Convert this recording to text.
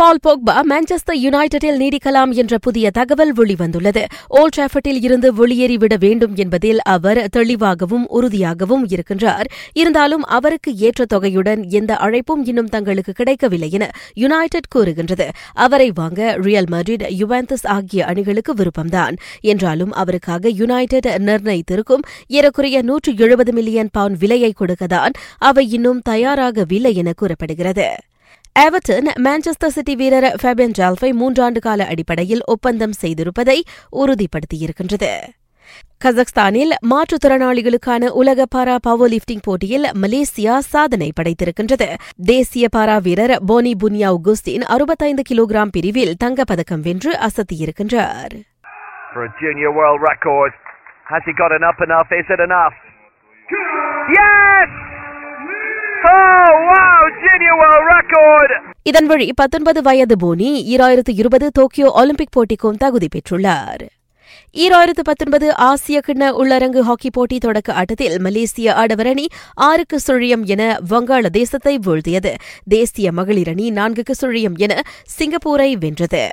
Paul Pogba Manchester யுனைடெடில் நீடிக்கலாம் என்ற புதிய தகவல் வெளிவந்துள்ளது. ஓல்ட் டிராஃபர்டில் இருந்து வெளியேறிவிட வேண்டும் என்பதில் அவர் தெளிவாகவும் உறுதியாகவும் இருக்கின்றார். இருந்தாலும் அவருக்கு ஏற்ற தொகையுடன் எந்த அழைப்பும் இன்னும் தங்களுக்கு கிடைக்கவில்லை என யுனைடெட் கூறுகின்றது. அவரை வாங்க ரியல் மட்ரிட் யுவாந்தஸ் ஆகிய அணிகளுக்கு விருப்பம்தான். என்றாலும் அவருக்காக யுனைடெட் நிர்ணயித்திருக்கும் ஏறக்குறைய நூற்று எழுபது மில்லியன் பவுண்ட் விலையை கொடுக்கதான் அவை இன்னும் தயாராகவில்லை என கூறப்படுகிறது. எவர்டன் மான்செஸ்டர் சிட்டி வீரர் ஃபெபியன் ஜால்ஃபை மூன்றாண்டு கால அடிப்படையில் ஒப்பந்தம் செய்திருப்பதை உறுதிப்படுத்தியிருக்கின்றது கசக்ஸ்தானில் மாற்றுத்திறனாளிகளுக்கான உலக பாரா பவர் லிப்டிங் போட்டியில் மலேசியா சாதனை படைத்திருக்கின்றது தேசிய பாரா வீரர் போனி புனியாவ் குஸ்டின் அறுபத்தைந்து கிலோகிராம் பிரிவில் தங்கப்பதக்கம் வென்று அசத்தியிருக்கின்றார் for a junior world record. Has he got enough enough? Is it enough? Yes! இதன் வழி பத்தொன்பது வயது போனி ஈராயிரத்து இருபது டோக்கியோ ஒலிம்பிக் போட்டிக்கும் தகுதி பெற்றுள்ளார். ஈராயிரத்து பத்தொன்பது ஆசிய கிண்ண உள்ளரங்கு ஹாக்கி போட்டி தொடக்க ஆட்டத்தில் மலேசிய ஆடவர் அணி ஆறுக்கு சுழியம் என வங்காளதேசத்தை வீழ்த்தியது. தேசிய மகளிர் அணி நான்குக்கு சுழியம் என சிங்கப்பூரை வென்றது.